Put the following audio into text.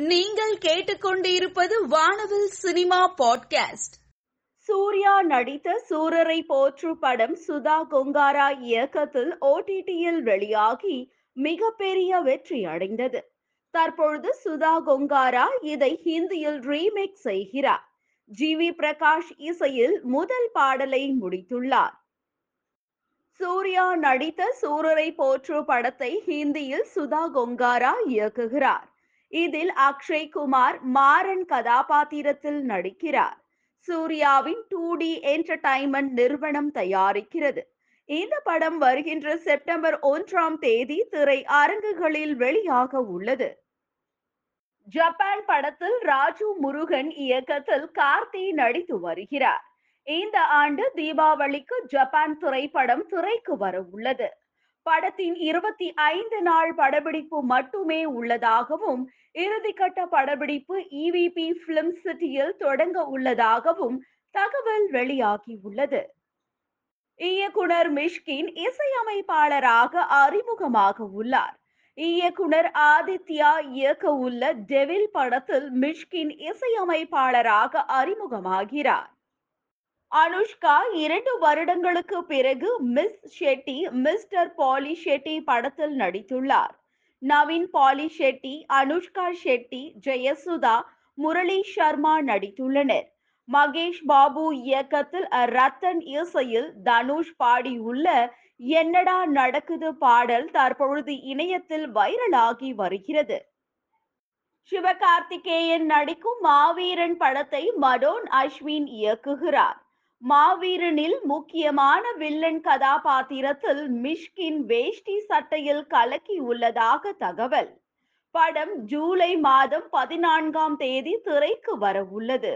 நீங்கள் கேட்டுக்கொண்டிருப்பது வானவில் சினிமா பாட்காஸ்ட். சூர்யா நடித்த சூரரை போற்று படம் சுதா கொங்காரா இயக்கத்தில் ஓடிடியில் வெளியாகி மிகப்பெரிய வெற்றி அடைந்தது. தற்பொழுது சுதா கொங்காரா இதை ஹிந்தியில் ரீமேக் செய்கிறார். ஜி வி பிரகாஷ் இசையில் முதல் பாடலை முடித்துள்ளார். சூர்யா நடித்த சூரரை போற்று படத்தை ஹிந்தியில் சுதா கொங்காரா இயக்குகிறார். இதில் அக்ஷய் குமார் மாறன் கதாபாத்திரத்தில் நடிக்கிறார். சூர்யாவின் டூ டி என்டர்டைன்மெண்ட் நிறுவனம் தயாரிக்கிறது. இந்த படம் வருகின்ற செப்டம்பர் ஒன்றாம் தேதி திரை அரங்குகளில் வெளியாக உள்ளது. ஜப்பான் படத்தில் ராஜு முருகன் இயக்கத்தில் கார்த்தி நடித்து வருகிறார். இந்த ஆண்டு தீபாவளிக்கு ஜப்பான் திரைப்படம் திரைக்கு வர உள்ளது. படத்தின் இருபத்தி ஐந்து நாள் படப்பிடிப்பு மட்டுமே உள்ளதாகவும் இறுதிக்கட்ட படப்பிடிப்பு இவிபி பிலிம் சிட்டியில் தொடங்க உள்ளதாகவும் தகவல் வெளியாகி உள்ளது. இயக்குனர் மிஷ்கின் இசையமைப்பாளராக அறிமுகமாக உள்ளார். இயக்குனர் ஆதித்யா இயக்க உள்ள டெவில் படத்தில் மிஷ்கின் இசையமைப்பாளராக அறிமுகமாகிறார். அனுஷ்கா இரண்டு வருடங்களுக்கு பிறகு miss Shetty mister Polishetty படத்தில் நடித்துள்ளார். நவீன் பாலி ஷெட்டி அனுஷ்கா ஷெட்டி ஜெயசுதா முரளி சர்மா நடித்துள்ளனர். மகேஷ் பாபு இயக்கத்தில் ரத்தன் இசையில் தனுஷ் பாடியுள்ள என்னடா நடக்குது பாடல் தற்பொழுது இணையத்தில் வைரலாகி வருகிறது. சிவகார்த்திகேயன் நடிக்கும் மாவீரன் படத்தை மடோன் அஸ்வின் இயக்குகிறார். மாவீரனில் முக்கியமான வில்லன் கதாபாத்திரத்தில் மிஷ்கின் வேஷ்டி சட்டையில் கலக்கி உள்ளதாக தகவல். படம் ஜூலை மாதம் பதினான்காம் தேதி திரைக்கு வர உள்ளது